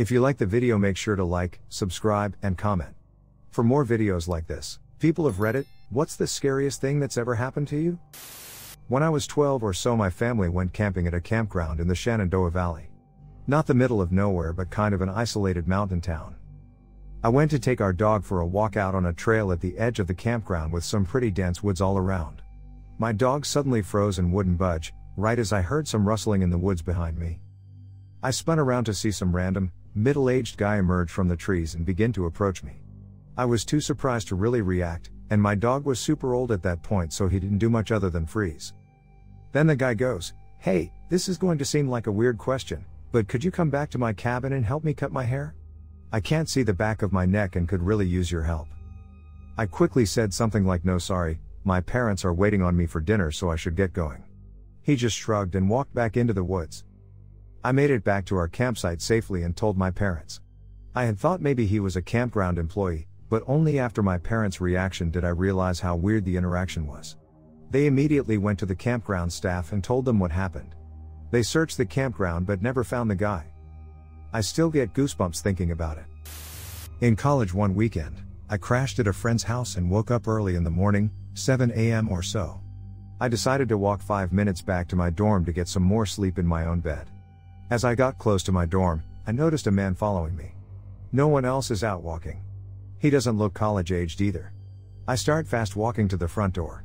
If you like the video make sure to like, subscribe, and comment. For more videos like this, people have read it, what's the scariest thing that's ever happened to you? When I was 12 or so my family went camping at a campground in the Shenandoah Valley. Not the middle of nowhere but kind of an isolated mountain town. I went to take our dog for a walk out on a trail at the edge of the campground with some pretty dense woods all around. My dog suddenly froze and wouldn't budge, right as I heard some rustling in the woods behind me. I spun around to see some random, middle aged guy emerge from the trees and begin to approach me. I was too surprised to really react, and my dog was super old at that point, so he didn't do much other than freeze. Then the guy goes, Hey, this is going to seem like a weird question, but could you come back to my cabin and help me cut my hair? I can't see the back of my neck and could really use your help. I quickly said something like, No, sorry, my parents are waiting on me for dinner, so I should get going. He just shrugged and walked back into the woods. I made it back to our campsite safely and told my parents. I had thought maybe he was a campground employee, but only after my parents' reaction did I realize how weird the interaction was. They immediately went to the campground staff and told them what happened. They searched the campground but never found the guy. I still get goosebumps thinking about it. In college one weekend, I crashed at a friend's house and woke up early in the morning, 7 am or so. I decided to walk 5 minutes back to my dorm to get some more sleep in my own bed. As I got close to my dorm, I noticed a man following me. No one else is out walking. He doesn't look college aged either. I start fast walking to the front door.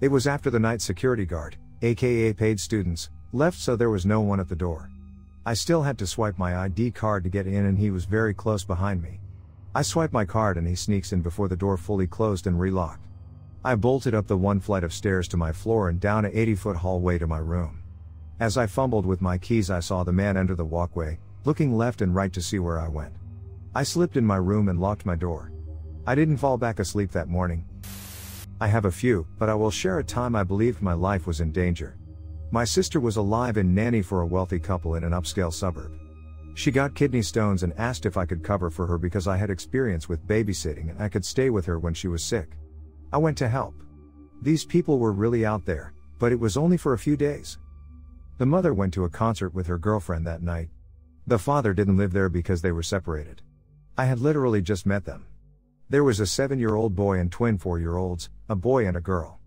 It was after the night security guard, aka paid students, left so there was no one at the door. I still had to swipe my ID card to get in, and he was very close behind me. I swipe my card and he sneaks in before the door fully closed and relocked. I bolted up the one flight of stairs to my floor and down a 80 foot hallway to my room. As I fumbled with my keys, I saw the man enter the walkway, looking left and right to see where I went. I slipped in my room and locked my door. I didn't fall back asleep that morning. I have a few, but I will share a time I believed my life was in danger. My sister was alive and nanny for a wealthy couple in an upscale suburb. She got kidney stones and asked if I could cover for her because I had experience with babysitting and I could stay with her when she was sick. I went to help. These people were really out there, but it was only for a few days. The mother went to a concert with her girlfriend that night. The father didn't live there because they were separated. I had literally just met them. There was a seven year old boy and twin four year olds, a boy and a girl.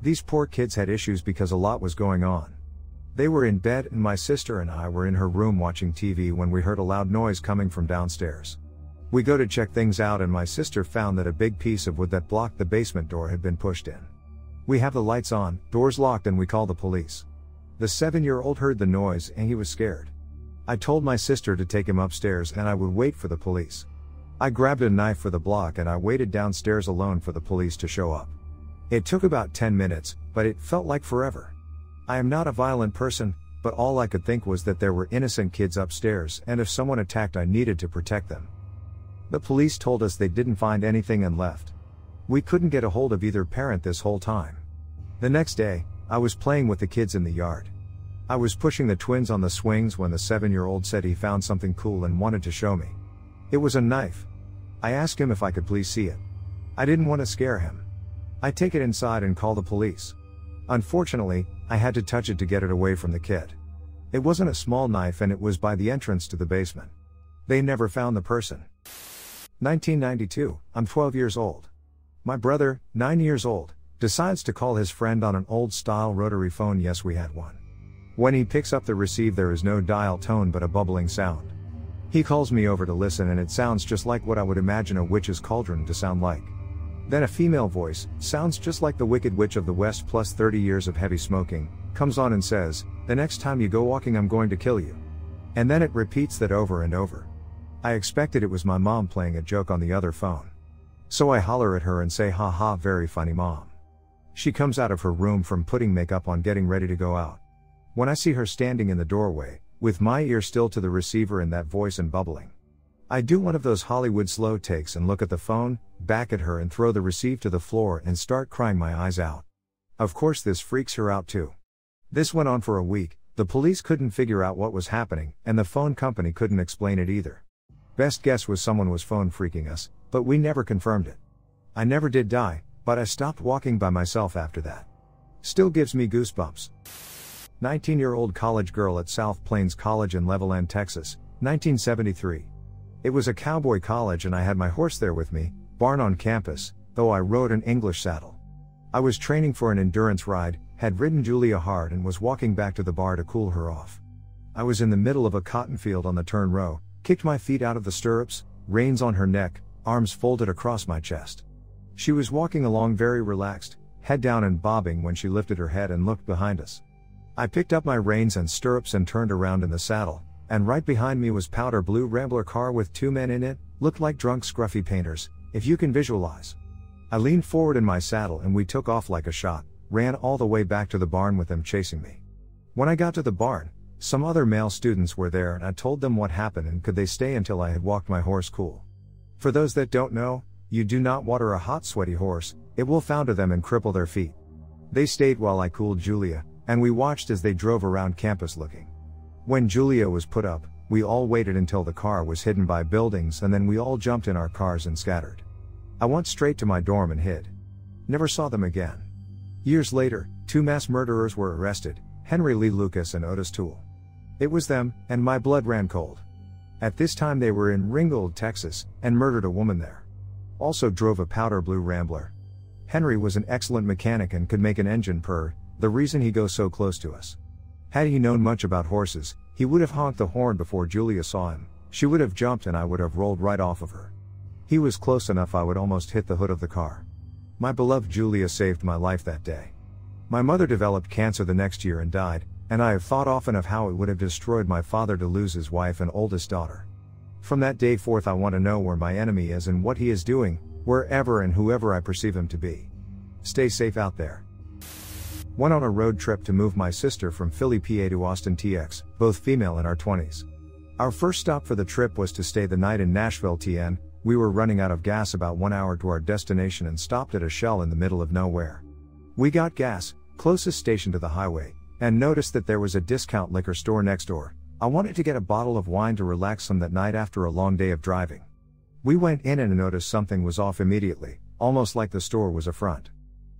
These poor kids had issues because a lot was going on. They were in bed and my sister and I were in her room watching TV when we heard a loud noise coming from downstairs. We go to check things out and my sister found that a big piece of wood that blocked the basement door had been pushed in. We have the lights on, doors locked and we call the police. The seven year old heard the noise and he was scared. I told my sister to take him upstairs and I would wait for the police. I grabbed a knife for the block and I waited downstairs alone for the police to show up. It took about 10 minutes, but it felt like forever. I am not a violent person, but all I could think was that there were innocent kids upstairs, and if someone attacked, I needed to protect them. The police told us they didn't find anything and left. We couldn't get a hold of either parent this whole time. The next day, I was playing with the kids in the yard. I was pushing the twins on the swings when the seven year old said he found something cool and wanted to show me. It was a knife. I asked him if I could please see it. I didn't want to scare him. I take it inside and call the police. Unfortunately, I had to touch it to get it away from the kid. It wasn't a small knife and it was by the entrance to the basement. They never found the person. 1992, I'm 12 years old. My brother, 9 years old, decides to call his friend on an old style rotary phone. Yes, we had one. When he picks up the receive, there is no dial tone but a bubbling sound. He calls me over to listen, and it sounds just like what I would imagine a witch's cauldron to sound like. Then a female voice, sounds just like the Wicked Witch of the West plus 30 years of heavy smoking, comes on and says, The next time you go walking, I'm going to kill you. And then it repeats that over and over. I expected it was my mom playing a joke on the other phone. So I holler at her and say, Ha ha, very funny mom. She comes out of her room from putting makeup on, getting ready to go out. When I see her standing in the doorway, with my ear still to the receiver and that voice and bubbling. I do one of those Hollywood slow takes and look at the phone, back at her and throw the receive to the floor and start crying my eyes out. Of course, this freaks her out too. This went on for a week, the police couldn't figure out what was happening, and the phone company couldn't explain it either. Best guess was someone was phone freaking us, but we never confirmed it. I never did die, but I stopped walking by myself after that. Still gives me goosebumps. 19 year old college girl at South Plains College in Levelland, Texas, 1973. It was a cowboy college and I had my horse there with me, barn on campus, though I rode an English saddle. I was training for an endurance ride, had ridden Julia hard and was walking back to the bar to cool her off. I was in the middle of a cotton field on the turn row, kicked my feet out of the stirrups, reins on her neck, arms folded across my chest. She was walking along very relaxed, head down and bobbing when she lifted her head and looked behind us. I picked up my reins and stirrups and turned around in the saddle, and right behind me was powder blue rambler car with two men in it, looked like drunk scruffy painters, if you can visualize. I leaned forward in my saddle and we took off like a shot, ran all the way back to the barn with them chasing me. When I got to the barn, some other male students were there and I told them what happened and could they stay until I had walked my horse cool. For those that don't know, you do not water a hot sweaty horse, it will founder them and cripple their feet. They stayed while I cooled Julia, and we watched as they drove around campus looking. When Julia was put up, we all waited until the car was hidden by buildings and then we all jumped in our cars and scattered. I went straight to my dorm and hid. Never saw them again. Years later, two mass murderers were arrested Henry Lee Lucas and Otis Toole. It was them, and my blood ran cold. At this time, they were in Ringgold, Texas, and murdered a woman there. Also drove a powder blue Rambler. Henry was an excellent mechanic and could make an engine purr, the reason he goes so close to us. Had he known much about horses, he would have honked the horn before Julia saw him, she would have jumped and I would have rolled right off of her. He was close enough I would almost hit the hood of the car. My beloved Julia saved my life that day. My mother developed cancer the next year and died, and I have thought often of how it would have destroyed my father to lose his wife and oldest daughter. From that day forth, I want to know where my enemy is and what he is doing, wherever and whoever I perceive him to be. Stay safe out there. Went on a road trip to move my sister from Philly, PA to Austin, TX, both female in our 20s. Our first stop for the trip was to stay the night in Nashville, TN. We were running out of gas about one hour to our destination and stopped at a shell in the middle of nowhere. We got gas, closest station to the highway, and noticed that there was a discount liquor store next door. I wanted to get a bottle of wine to relax some that night after a long day of driving. We went in and noticed something was off immediately, almost like the store was a front.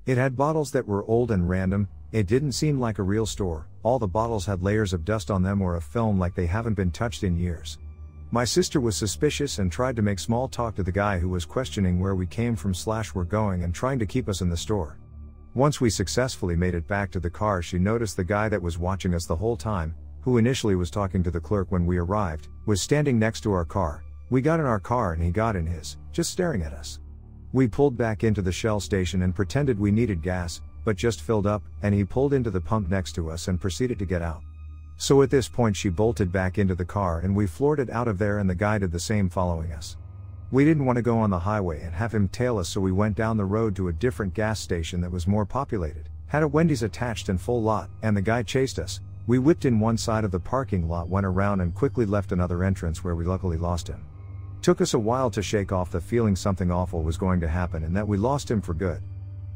It had bottles that were old and random, it didn't seem like a real store, all the bottles had layers of dust on them or a film like they haven't been touched in years. My sister was suspicious and tried to make small talk to the guy who was questioning where we came from slash were going and trying to keep us in the store. Once we successfully made it back to the car, she noticed the guy that was watching us the whole time, who initially was talking to the clerk when we arrived, was standing next to our car. We got in our car and he got in his, just staring at us. We pulled back into the Shell station and pretended we needed gas, but just filled up, and he pulled into the pump next to us and proceeded to get out. So at this point, she bolted back into the car and we floored it out of there, and the guy did the same following us. We didn't want to go on the highway and have him tail us, so we went down the road to a different gas station that was more populated, had a Wendy's attached and full lot, and the guy chased us. We whipped in one side of the parking lot, went around, and quickly left another entrance where we luckily lost him. Took us a while to shake off the feeling something awful was going to happen and that we lost him for good.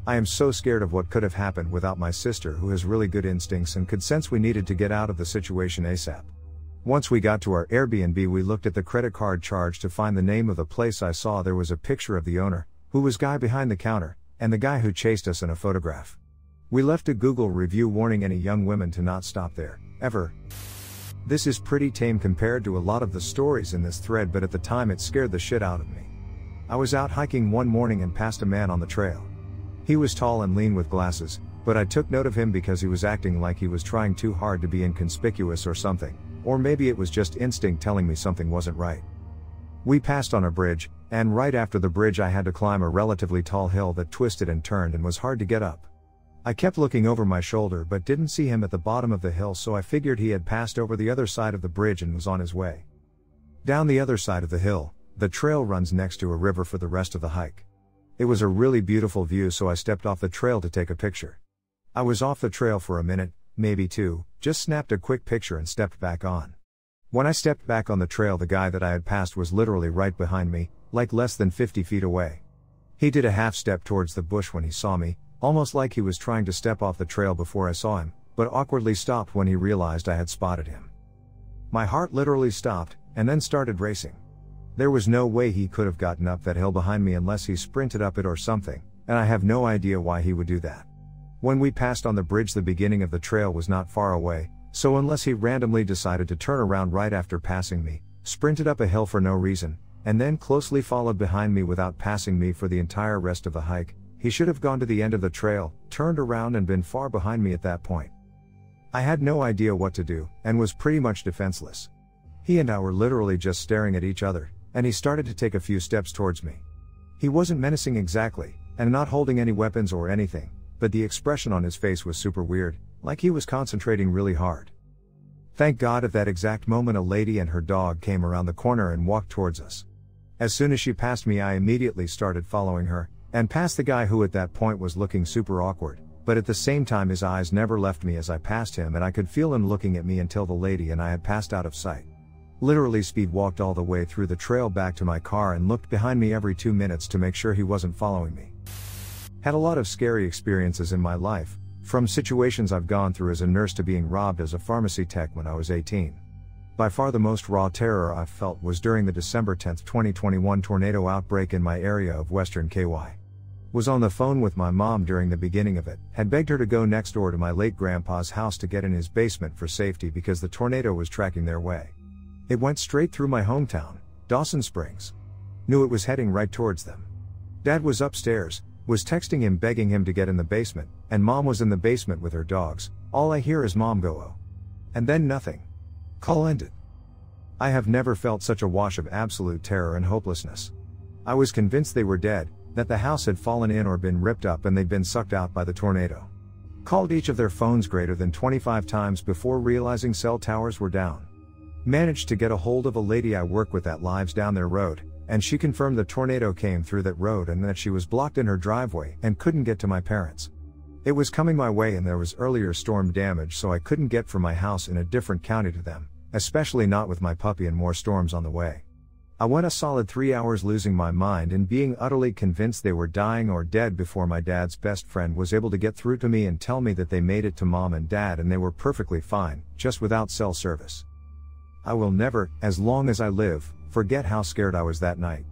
I am so scared of what could have happened without my sister, who has really good instincts and could sense we needed to get out of the situation ASAP. Once we got to our Airbnb, we looked at the credit card charge to find the name of the place. I saw there was a picture of the owner, who was guy behind the counter, and the guy who chased us in a photograph. We left a Google review warning any young women to not stop there, ever. This is pretty tame compared to a lot of the stories in this thread, but at the time it scared the shit out of me. I was out hiking one morning and passed a man on the trail. He was tall and lean with glasses, but I took note of him because he was acting like he was trying too hard to be inconspicuous or something. Or maybe it was just instinct telling me something wasn't right. We passed on a bridge, and right after the bridge, I had to climb a relatively tall hill that twisted and turned and was hard to get up. I kept looking over my shoulder but didn't see him at the bottom of the hill, so I figured he had passed over the other side of the bridge and was on his way. Down the other side of the hill, the trail runs next to a river for the rest of the hike. It was a really beautiful view, so I stepped off the trail to take a picture. I was off the trail for a minute, maybe two, just snapped a quick picture and stepped back on. When I stepped back on the trail, the guy that I had passed was literally right behind me, like less than 50 feet away. He did a half step towards the bush when he saw me, almost like he was trying to step off the trail before I saw him, but awkwardly stopped when he realized I had spotted him. My heart literally stopped, and then started racing. There was no way he could have gotten up that hill behind me unless he sprinted up it or something, and I have no idea why he would do that. When we passed on the bridge, the beginning of the trail was not far away, so unless he randomly decided to turn around right after passing me, sprinted up a hill for no reason, and then closely followed behind me without passing me for the entire rest of the hike. He should have gone to the end of the trail, turned around, and been far behind me at that point. I had no idea what to do, and was pretty much defenseless. He and I were literally just staring at each other, and he started to take a few steps towards me. He wasn't menacing exactly, and not holding any weapons or anything, but the expression on his face was super weird, like he was concentrating really hard. Thank God at that exact moment a lady and her dog came around the corner and walked towards us. As soon as she passed me, I immediately started following her, and passed the guy who at that point was looking super awkward, but at the same time his eyes never left me as I passed him and I could feel him looking at me until the lady and I had passed out of sight. Literally speed walked all the way through the trail back to my car and looked behind me every two minutes to make sure he wasn't following me. Had a lot of scary experiences in my life, from situations I've gone through as a nurse to being robbed as a pharmacy tech when I was 18. By far the most raw terror I've felt was during the December 10, 2021 tornado outbreak in my area of western KY. Was on the phone with my mom during the beginning of it, had begged her to go next door to my late grandpa's house to get in his basement for safety because the tornado was tracking their way. It went straight through my hometown, Dawson Springs. Knew it was heading right towards them. Dad was upstairs, was texting him begging him to get in the basement, and mom was in the basement with her dogs. All I hear is mom go oh. And then nothing. Call ended. I have never felt such a wash of absolute terror and hopelessness. I was convinced they were dead, that the house had fallen in or been ripped up and they'd been sucked out by the tornado. Called each of their phones greater than 25 times before realizing cell towers were down. Managed to get a hold of a lady I work with that lives down their road, and she confirmed the tornado came through that road and that she was blocked in her driveway and couldn't get to my parents. It was coming my way and there was earlier storm damage, so I couldn't get from my house in a different county to them, especially not with my puppy and more storms on the way. I went a solid three hours losing my mind and being utterly convinced they were dying or dead before my dad's best friend was able to get through to me and tell me that they made it to mom and dad and they were perfectly fine, just without cell service. I will never, as long as I live, forget how scared I was that night.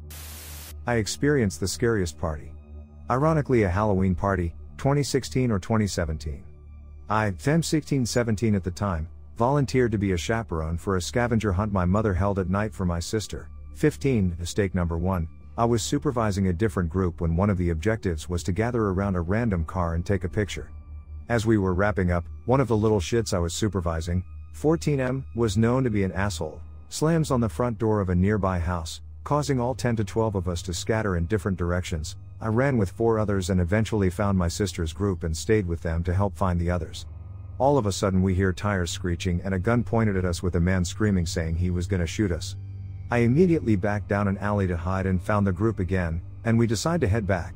I experienced the scariest party. Ironically, a Halloween party, 2016 or 2017. I, fem 16 17 at the time, volunteered to be a chaperone for a scavenger hunt my mother held at night for my sister, 15, mistake number 1. I was supervising a different group when one of the objectives was to gather around a random car and take a picture. As we were wrapping up, one of the little shits I was supervising, 14M, was known to be an asshole, slams on the front door of a nearby house, causing all 10 to 12 of us to scatter in different directions. I ran with four others and eventually found my sister's group and stayed with them to help find the others. All of a sudden, we hear tires screeching and a gun pointed at us with a man screaming saying he was gonna shoot us. I immediately backed down an alley to hide and found the group again, and we decided to head back.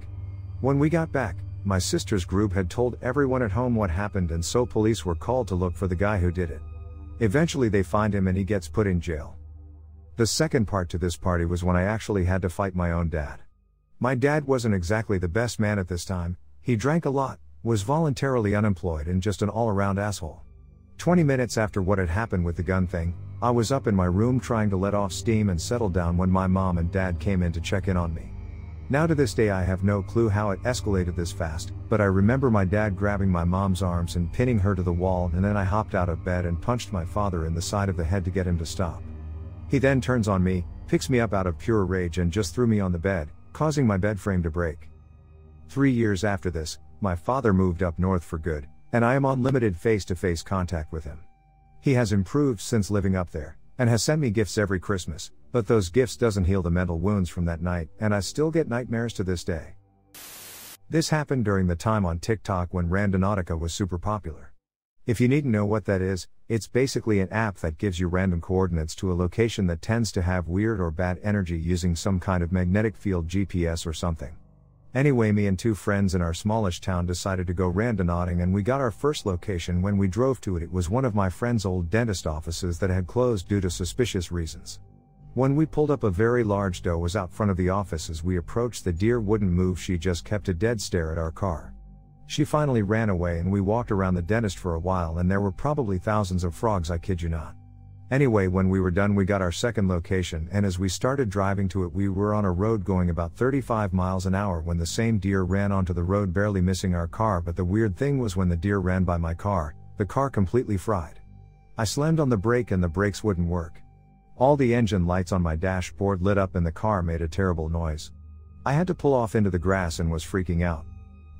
When we got back, my sister's group had told everyone at home what happened, and so police were called to look for the guy who did it. Eventually they find him and he gets put in jail. The second part to this party was when I actually had to fight my own dad. My dad wasn't exactly the best man at this time, he drank a lot, was voluntarily unemployed and just an all around asshole. 20 minutes after what had happened with the gun thing, I was up in my room trying to let off steam and settle down when my mom and dad came in to check in on me. Now to this day I have no clue how it escalated this fast, but I remember my dad grabbing my mom's arms and pinning her to the wall and then I hopped out of bed and punched my father in the side of the head to get him to stop. He then turns on me, picks me up out of pure rage and just threw me on the bed, causing my bed frame to break. Three years after this, my father moved up north for good, and I am on limited face to face contact with him. He has improved since living up there, and has sent me gifts every Christmas, but those gifts doesn't heal the mental wounds from that night, and I still get nightmares to this day. This happened during the time on TikTok when Randonautica was super popular. If you need to know what that is, it's basically an app that gives you random coordinates to a location that tends to have weird or bad energy using some kind of magnetic field GPS or something. Anyway, me and two friends in our smallish town decided to go randonauting and we got our first location when we drove to it. It was one of my friend's old dentist offices that had closed due to suspicious reasons. When we pulled up, a very large doe was out front of the office as we approached. The deer wouldn't move, she just kept a dead stare at our car. She finally ran away, and we walked around the dentist for a while, and there were probably thousands of frogs, I kid you not. Anyway, when we were done, we got our second location, and as we started driving to it, we were on a road going about 35 miles an hour when the same deer ran onto the road, barely missing our car. But the weird thing was when the deer ran by my car, the car completely fried. I slammed on the brake and the brakes wouldn't work. All the engine lights on my dashboard lit up and the car made a terrible noise. I had to pull off into the grass and was freaking out.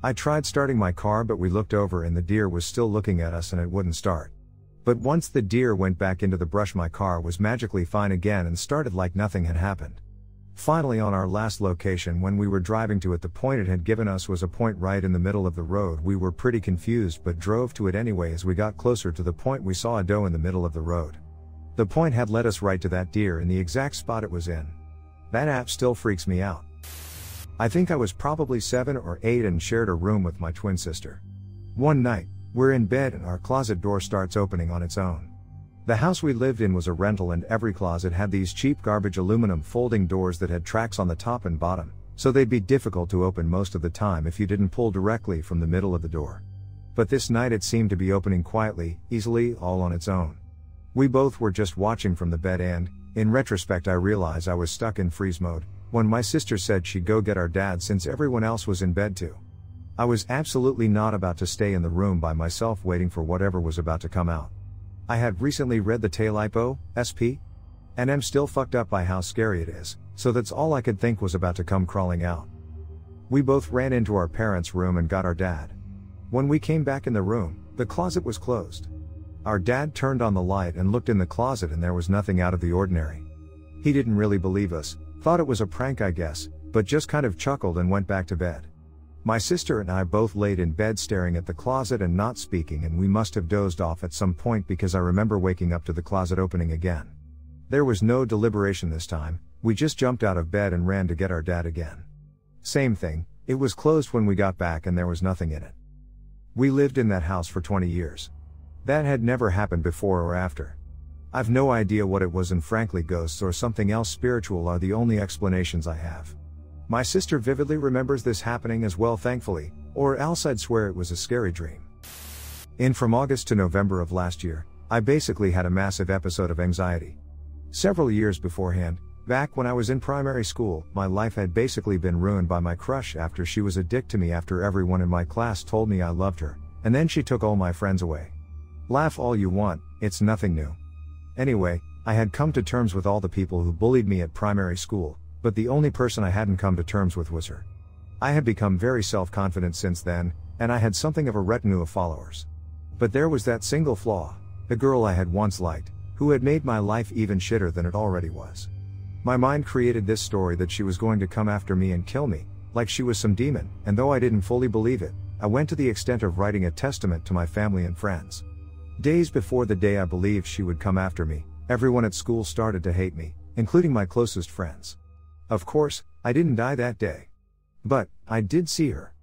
I tried starting my car but we looked over and the deer was still looking at us and it wouldn't start. But once the deer went back into the brush my car was magically fine again and started like nothing had happened. Finally on our last location when we were driving to it the point it had given us was a point right in the middle of the road we were pretty confused but drove to it anyway as we got closer to the point we saw a doe in the middle of the road. The point had led us right to that deer in the exact spot it was in. That app still freaks me out. I think I was probably 7 or 8 and shared a room with my twin sister. One night, we're in bed and our closet door starts opening on its own. The house we lived in was a rental and every closet had these cheap garbage aluminum folding doors that had tracks on the top and bottom, so they'd be difficult to open most of the time if you didn't pull directly from the middle of the door. But this night it seemed to be opening quietly, easily, all on its own. We both were just watching from the bed and, in retrospect I realize I was stuck in freeze mode, when my sister said she'd go get our dad since everyone else was in bed too. I was absolutely not about to stay in the room by myself waiting for whatever was about to come out. I had recently read the Talipo, SP, and am still fucked up by how scary it is, so that's all I could think was about to come crawling out. We both ran into our parents' room and got our dad. When we came back in the room, the closet was closed. Our dad turned on the light and looked in the closet and there was nothing out of the ordinary. He didn't really believe us, Thought it was a prank, I guess, but just kind of chuckled and went back to bed. My sister and I both laid in bed staring at the closet and not speaking, and we must have dozed off at some point because I remember waking up to the closet opening again. There was no deliberation this time, we just jumped out of bed and ran to get our dad again. Same thing, it was closed when we got back and there was nothing in it. We lived in that house for 20 years. That had never happened before or after. I've no idea what it was, and frankly, ghosts or something else spiritual are the only explanations I have. My sister vividly remembers this happening as well, thankfully, or else I'd swear it was a scary dream. In from August to November of last year, I basically had a massive episode of anxiety. Several years beforehand, back when I was in primary school, my life had basically been ruined by my crush after she was a dick to me after everyone in my class told me I loved her, and then she took all my friends away. Laugh all you want, it's nothing new. Anyway, I had come to terms with all the people who bullied me at primary school, but the only person I hadn't come to terms with was her. I had become very self confident since then, and I had something of a retinue of followers. But there was that single flaw the girl I had once liked, who had made my life even shitter than it already was. My mind created this story that she was going to come after me and kill me, like she was some demon, and though I didn't fully believe it, I went to the extent of writing a testament to my family and friends. Days before the day I believed she would come after me, everyone at school started to hate me, including my closest friends. Of course, I didn't die that day. But, I did see her.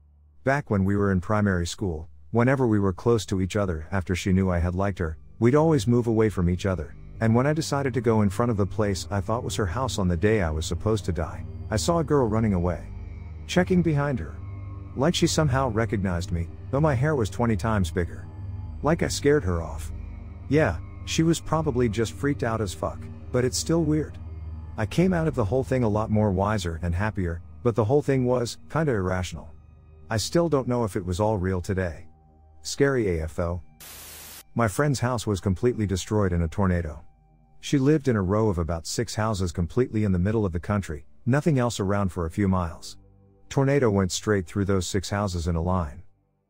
Back when we were in primary school, whenever we were close to each other after she knew I had liked her, we'd always move away from each other, and when I decided to go in front of the place I thought was her house on the day I was supposed to die, I saw a girl running away. Checking behind her. Like she somehow recognized me, though my hair was 20 times bigger. Like I scared her off. Yeah, she was probably just freaked out as fuck, but it's still weird. I came out of the whole thing a lot more wiser and happier, but the whole thing was kinda irrational. I still don't know if it was all real today. Scary AF though. My friend's house was completely destroyed in a tornado. She lived in a row of about six houses completely in the middle of the country, nothing else around for a few miles. Tornado went straight through those six houses in a line.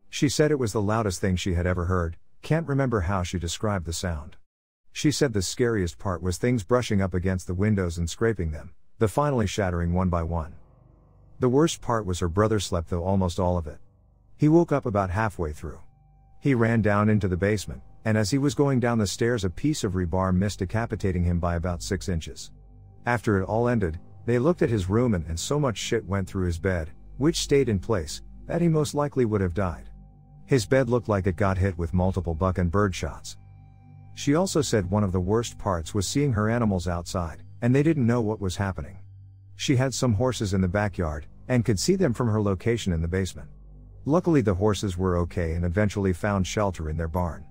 She said it was the loudest thing she had ever heard, can't remember how she described the sound. She said the scariest part was things brushing up against the windows and scraping them, the finally shattering one by one. The worst part was her brother slept though almost all of it. He woke up about halfway through. He ran down into the basement, and as he was going down the stairs, a piece of rebar missed decapitating him by about six inches. After it all ended, they looked at his room and, and so much shit went through his bed, which stayed in place, that he most likely would have died. His bed looked like it got hit with multiple buck and bird shots. She also said one of the worst parts was seeing her animals outside, and they didn't know what was happening. She had some horses in the backyard, and could see them from her location in the basement. Luckily, the horses were okay and eventually found shelter in their barn.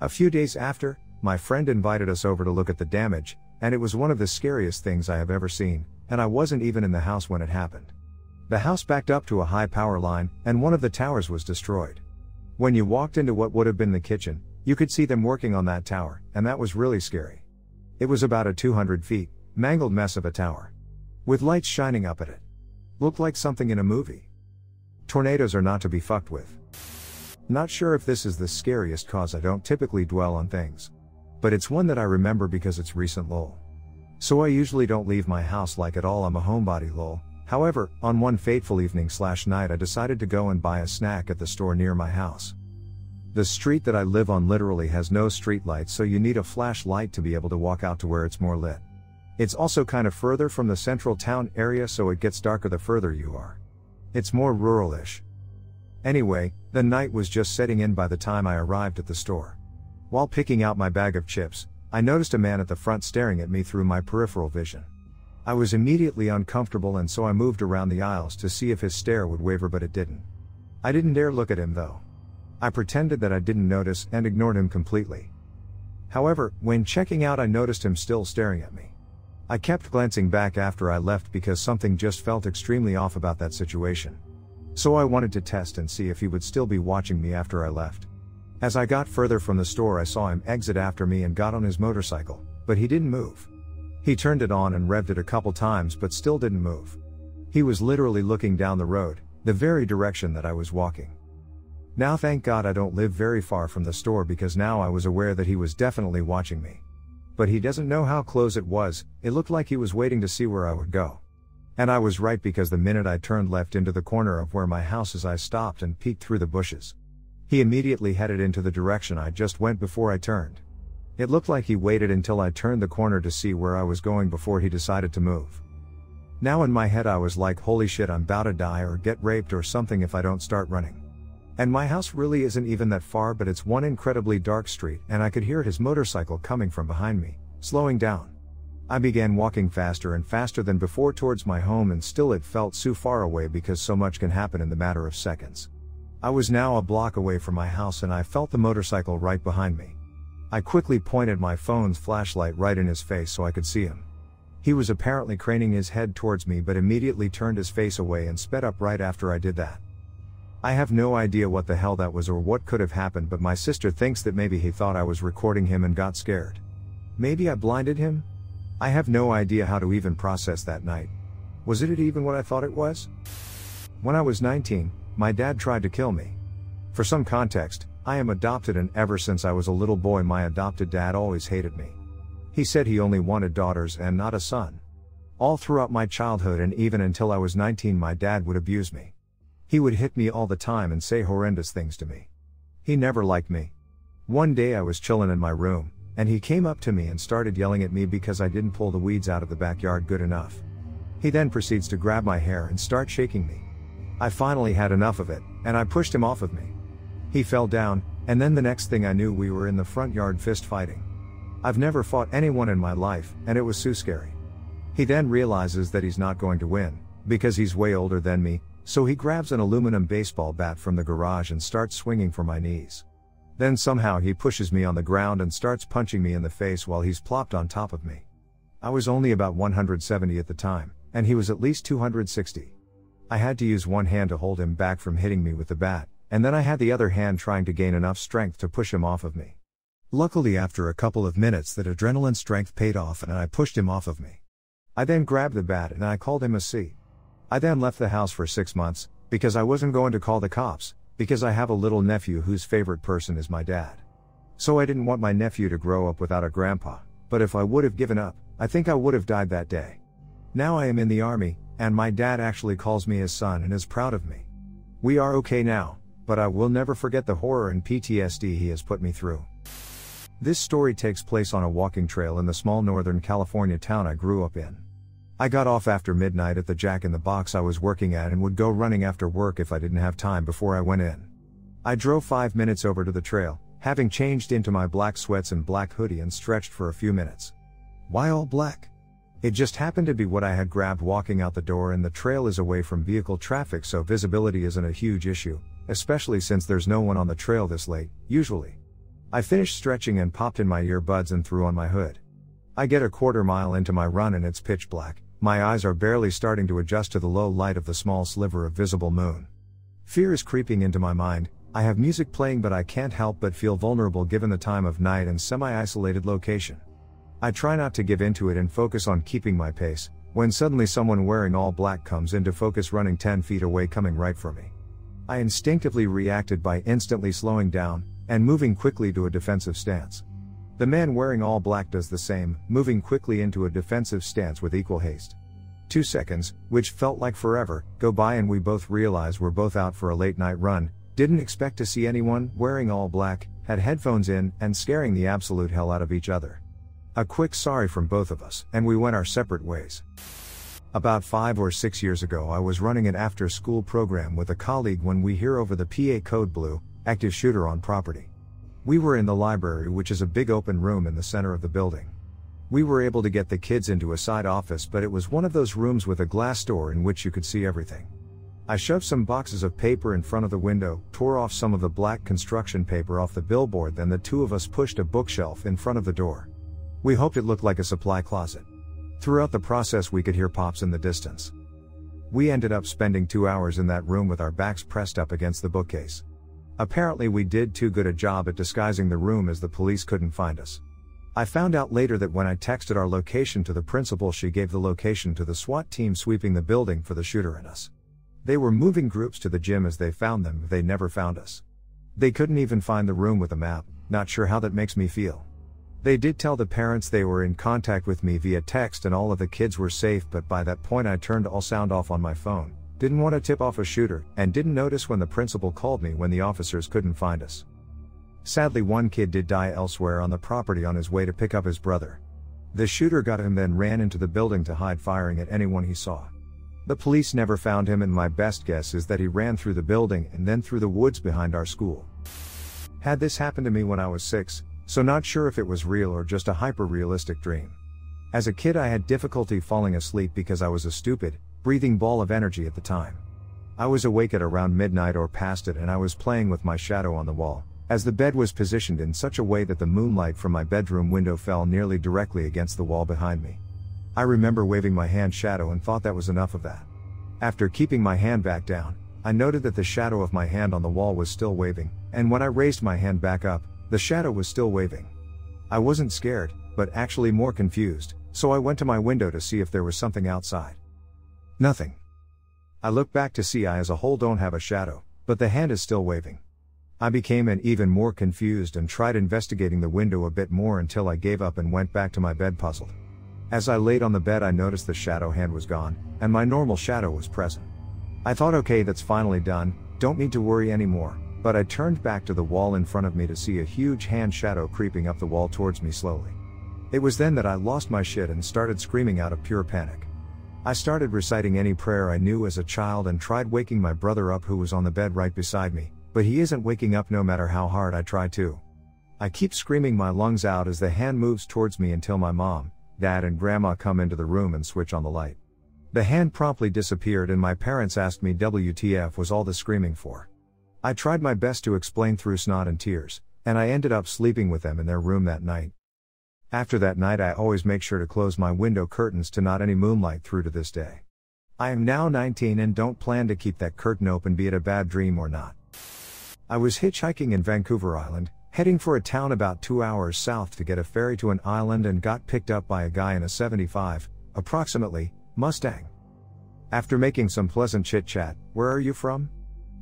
A few days after, my friend invited us over to look at the damage, and it was one of the scariest things I have ever seen, and I wasn't even in the house when it happened. The house backed up to a high power line, and one of the towers was destroyed. When you walked into what would have been the kitchen, you could see them working on that tower, and that was really scary. It was about a 200 feet, mangled mess of a tower. With lights shining up at it. Looked like something in a movie. Tornadoes are not to be fucked with. Not sure if this is the scariest cause I don't typically dwell on things. But it's one that I remember because it's recent lol. So I usually don't leave my house like at all I'm a homebody lol. However, on one fateful evening slash night I decided to go and buy a snack at the store near my house. The street that I live on literally has no street lights so you need a flashlight to be able to walk out to where it's more lit. It's also kind of further from the central town area so it gets darker the further you are. It's more rural-ish. Anyway, the night was just setting in by the time I arrived at the store. While picking out my bag of chips, I noticed a man at the front staring at me through my peripheral vision. I was immediately uncomfortable and so I moved around the aisles to see if his stare would waver, but it didn't. I didn't dare look at him though. I pretended that I didn't notice and ignored him completely. However, when checking out, I noticed him still staring at me. I kept glancing back after I left because something just felt extremely off about that situation. So I wanted to test and see if he would still be watching me after I left. As I got further from the store, I saw him exit after me and got on his motorcycle, but he didn't move. He turned it on and revved it a couple times, but still didn't move. He was literally looking down the road, the very direction that I was walking. Now, thank God I don't live very far from the store because now I was aware that he was definitely watching me. But he doesn't know how close it was, it looked like he was waiting to see where I would go. And I was right because the minute I turned left into the corner of where my house is, I stopped and peeked through the bushes. He immediately headed into the direction I just went before I turned. It looked like he waited until I turned the corner to see where I was going before he decided to move. Now in my head I was like holy shit I'm about to die or get raped or something if I don't start running. And my house really isn't even that far but it's one incredibly dark street and I could hear his motorcycle coming from behind me, slowing down. I began walking faster and faster than before towards my home and still it felt so far away because so much can happen in the matter of seconds. I was now a block away from my house and I felt the motorcycle right behind me. I quickly pointed my phone's flashlight right in his face so I could see him. He was apparently craning his head towards me but immediately turned his face away and sped up right after I did that. I have no idea what the hell that was or what could have happened, but my sister thinks that maybe he thought I was recording him and got scared. Maybe I blinded him? I have no idea how to even process that night. Was it even what I thought it was? When I was 19, my dad tried to kill me. For some context, I am adopted and ever since I was a little boy my adopted dad always hated me. He said he only wanted daughters and not a son. All throughout my childhood and even until I was 19 my dad would abuse me. He would hit me all the time and say horrendous things to me. He never liked me. One day I was chillin' in my room, and he came up to me and started yelling at me because I didn't pull the weeds out of the backyard good enough. He then proceeds to grab my hair and start shaking me. I finally had enough of it, and I pushed him off of me. He fell down, and then the next thing I knew we were in the front yard fist fighting. I've never fought anyone in my life, and it was so scary. He then realizes that he's not going to win, because he's way older than me, so he grabs an aluminum baseball bat from the garage and starts swinging for my knees. Then somehow he pushes me on the ground and starts punching me in the face while he's plopped on top of me. I was only about 170 at the time, and he was at least 260. I had to use one hand to hold him back from hitting me with the bat, and then I had the other hand trying to gain enough strength to push him off of me. Luckily, after a couple of minutes, that adrenaline strength paid off and I pushed him off of me. I then grabbed the bat and I called him a C. I then left the house for six months, because I wasn't going to call the cops, because I have a little nephew whose favorite person is my dad. So I didn't want my nephew to grow up without a grandpa, but if I would have given up, I think I would have died that day. Now I am in the army, and my dad actually calls me his son and is proud of me. We are okay now, but I will never forget the horror and PTSD he has put me through. This story takes place on a walking trail in the small northern California town I grew up in. I got off after midnight at the Jack in the Box I was working at and would go running after work if I didn't have time before I went in. I drove five minutes over to the trail, having changed into my black sweats and black hoodie and stretched for a few minutes. Why all black? It just happened to be what I had grabbed walking out the door, and the trail is away from vehicle traffic, so visibility isn't a huge issue, especially since there's no one on the trail this late, usually. I finished stretching and popped in my earbuds and threw on my hood. I get a quarter mile into my run and it's pitch black, my eyes are barely starting to adjust to the low light of the small sliver of visible moon. Fear is creeping into my mind, I have music playing but I can't help but feel vulnerable given the time of night and semi isolated location. I try not to give into it and focus on keeping my pace, when suddenly someone wearing all black comes into focus running 10 feet away coming right for me. I instinctively reacted by instantly slowing down, and moving quickly to a defensive stance. The man wearing all black does the same, moving quickly into a defensive stance with equal haste. Two seconds, which felt like forever, go by and we both realize we're both out for a late night run, didn't expect to see anyone, wearing all black, had headphones in, and scaring the absolute hell out of each other. A quick sorry from both of us, and we went our separate ways. About five or six years ago, I was running an after school program with a colleague when we hear over the PA code blue, active shooter on property. We were in the library, which is a big open room in the center of the building. We were able to get the kids into a side office, but it was one of those rooms with a glass door in which you could see everything. I shoved some boxes of paper in front of the window, tore off some of the black construction paper off the billboard, then the two of us pushed a bookshelf in front of the door. We hoped it looked like a supply closet. Throughout the process, we could hear pops in the distance. We ended up spending two hours in that room with our backs pressed up against the bookcase. Apparently, we did too good a job at disguising the room as the police couldn't find us. I found out later that when I texted our location to the principal, she gave the location to the SWAT team sweeping the building for the shooter and us. They were moving groups to the gym as they found them, they never found us. They couldn't even find the room with a map, not sure how that makes me feel. They did tell the parents they were in contact with me via text and all of the kids were safe, but by that point I turned all sound off on my phone, didn't want to tip off a shooter, and didn't notice when the principal called me when the officers couldn't find us. Sadly, one kid did die elsewhere on the property on his way to pick up his brother. The shooter got him then ran into the building to hide firing at anyone he saw. The police never found him, and my best guess is that he ran through the building and then through the woods behind our school. Had this happened to me when I was six, so not sure if it was real or just a hyper realistic dream. As a kid, I had difficulty falling asleep because I was a stupid, breathing ball of energy at the time. I was awake at around midnight or past it, and I was playing with my shadow on the wall, as the bed was positioned in such a way that the moonlight from my bedroom window fell nearly directly against the wall behind me. I remember waving my hand shadow and thought that was enough of that. After keeping my hand back down, I noted that the shadow of my hand on the wall was still waving, and when I raised my hand back up, the shadow was still waving. I wasn't scared, but actually more confused, so I went to my window to see if there was something outside. Nothing. I look back to see I as a whole don't have a shadow, but the hand is still waving. I became an even more confused and tried investigating the window a bit more until I gave up and went back to my bed puzzled. As I laid on the bed, I noticed the shadow hand was gone, and my normal shadow was present. I thought, okay, that's finally done, don't need to worry anymore, but I turned back to the wall in front of me to see a huge hand shadow creeping up the wall towards me slowly. It was then that I lost my shit and started screaming out of pure panic. I started reciting any prayer I knew as a child and tried waking my brother up who was on the bed right beside me, but he isn't waking up no matter how hard I try to. I keep screaming my lungs out as the hand moves towards me until my mom, dad, and grandma come into the room and switch on the light. The hand promptly disappeared, and my parents asked me WTF was all the screaming for. I tried my best to explain through snot and tears, and I ended up sleeping with them in their room that night. After that night, I always make sure to close my window curtains to not any moonlight through to this day. I am now 19 and don't plan to keep that curtain open, be it a bad dream or not. I was hitchhiking in Vancouver Island, heading for a town about two hours south to get a ferry to an island and got picked up by a guy in a 75, approximately, Mustang. After making some pleasant chit chat, where are you from?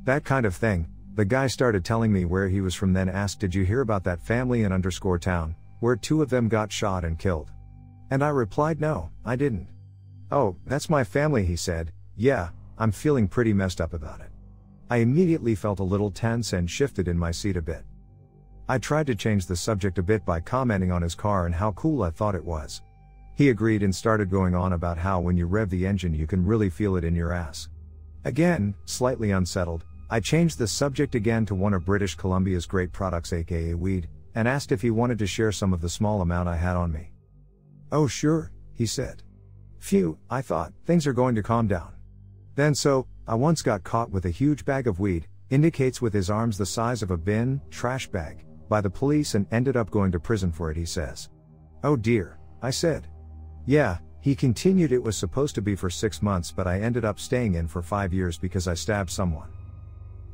That kind of thing, the guy started telling me where he was from, then asked, Did you hear about that family in underscore town, where two of them got shot and killed? And I replied, No, I didn't. Oh, that's my family, he said. Yeah, I'm feeling pretty messed up about it. I immediately felt a little tense and shifted in my seat a bit. I tried to change the subject a bit by commenting on his car and how cool I thought it was. He agreed and started going on about how when you rev the engine you can really feel it in your ass. Again, slightly unsettled, I changed the subject again to one of British Columbia's great products, aka weed, and asked if he wanted to share some of the small amount I had on me. Oh, sure, he said. Phew, I thought, things are going to calm down. Then so, I once got caught with a huge bag of weed, indicates with his arms the size of a bin, trash bag, by the police and ended up going to prison for it, he says. Oh dear, I said. Yeah, he continued, it was supposed to be for six months, but I ended up staying in for five years because I stabbed someone.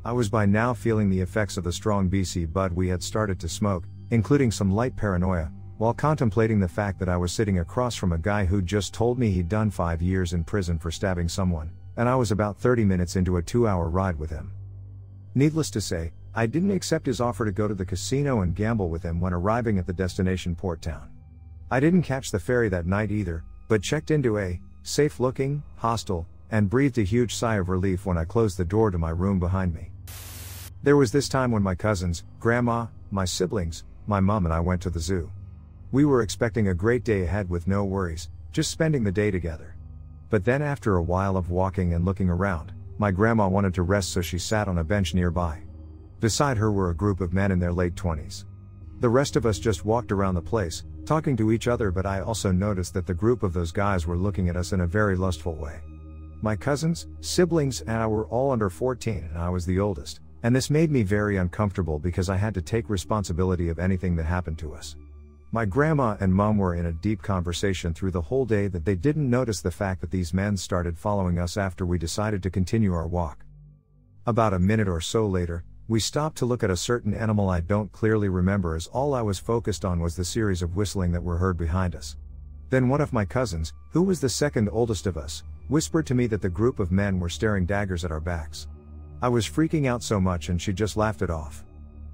I was by now feeling the effects of the strong BC bud we had started to smoke, including some light paranoia, while contemplating the fact that I was sitting across from a guy who'd just told me he'd done five years in prison for stabbing someone, and I was about 30 minutes into a two hour ride with him. Needless to say, I didn't accept his offer to go to the casino and gamble with him when arriving at the destination port town. I didn't catch the ferry that night either, but checked into a safe looking hostel and breathed a huge sigh of relief when I closed the door to my room behind me. There was this time when my cousins, grandma, my siblings, my mom, and I went to the zoo. We were expecting a great day ahead with no worries, just spending the day together. But then, after a while of walking and looking around, my grandma wanted to rest so she sat on a bench nearby. Beside her were a group of men in their late 20s. The rest of us just walked around the place, talking to each other, but I also noticed that the group of those guys were looking at us in a very lustful way. My cousins, siblings, and I were all under 14, and I was the oldest, and this made me very uncomfortable because I had to take responsibility of anything that happened to us. My grandma and mom were in a deep conversation through the whole day that they didn't notice the fact that these men started following us after we decided to continue our walk. About a minute or so later, we stopped to look at a certain animal I don't clearly remember as all I was focused on was the series of whistling that were heard behind us. Then one of my cousins, who was the second oldest of us, whispered to me that the group of men were staring daggers at our backs. I was freaking out so much and she just laughed it off.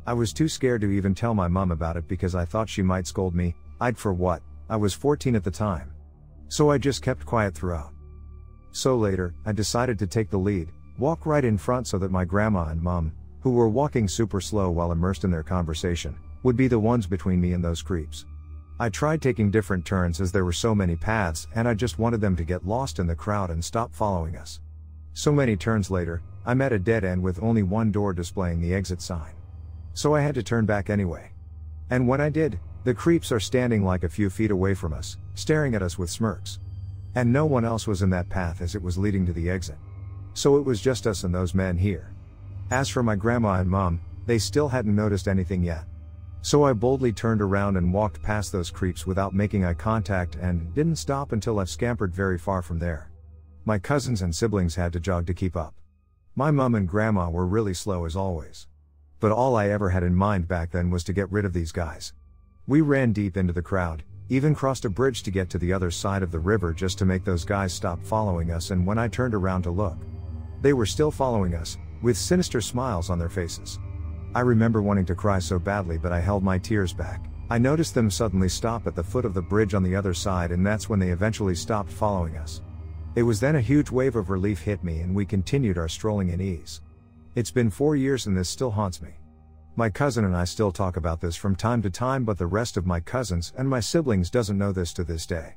I was too scared to even tell my mom about it because I thought she might scold me, I'd for what, I was 14 at the time. So I just kept quiet throughout. So later, I decided to take the lead, walk right in front so that my grandma and mom, who were walking super slow while immersed in their conversation, would be the ones between me and those creeps. I tried taking different turns as there were so many paths and I just wanted them to get lost in the crowd and stop following us. So many turns later, I met a dead end with only one door displaying the exit sign. So I had to turn back anyway. And when I did, the creeps are standing like a few feet away from us, staring at us with smirks. And no one else was in that path as it was leading to the exit. So it was just us and those men here. As for my grandma and mom, they still hadn't noticed anything yet. So I boldly turned around and walked past those creeps without making eye contact and didn't stop until I've scampered very far from there. My cousins and siblings had to jog to keep up. My mom and grandma were really slow as always. But all I ever had in mind back then was to get rid of these guys. We ran deep into the crowd, even crossed a bridge to get to the other side of the river just to make those guys stop following us. And when I turned around to look, they were still following us, with sinister smiles on their faces. I remember wanting to cry so badly, but I held my tears back. I noticed them suddenly stop at the foot of the bridge on the other side, and that's when they eventually stopped following us. It was then a huge wave of relief hit me, and we continued our strolling in ease. It's been four years and this still haunts me. My cousin and I still talk about this from time to time, but the rest of my cousins and my siblings doesn't know this to this day.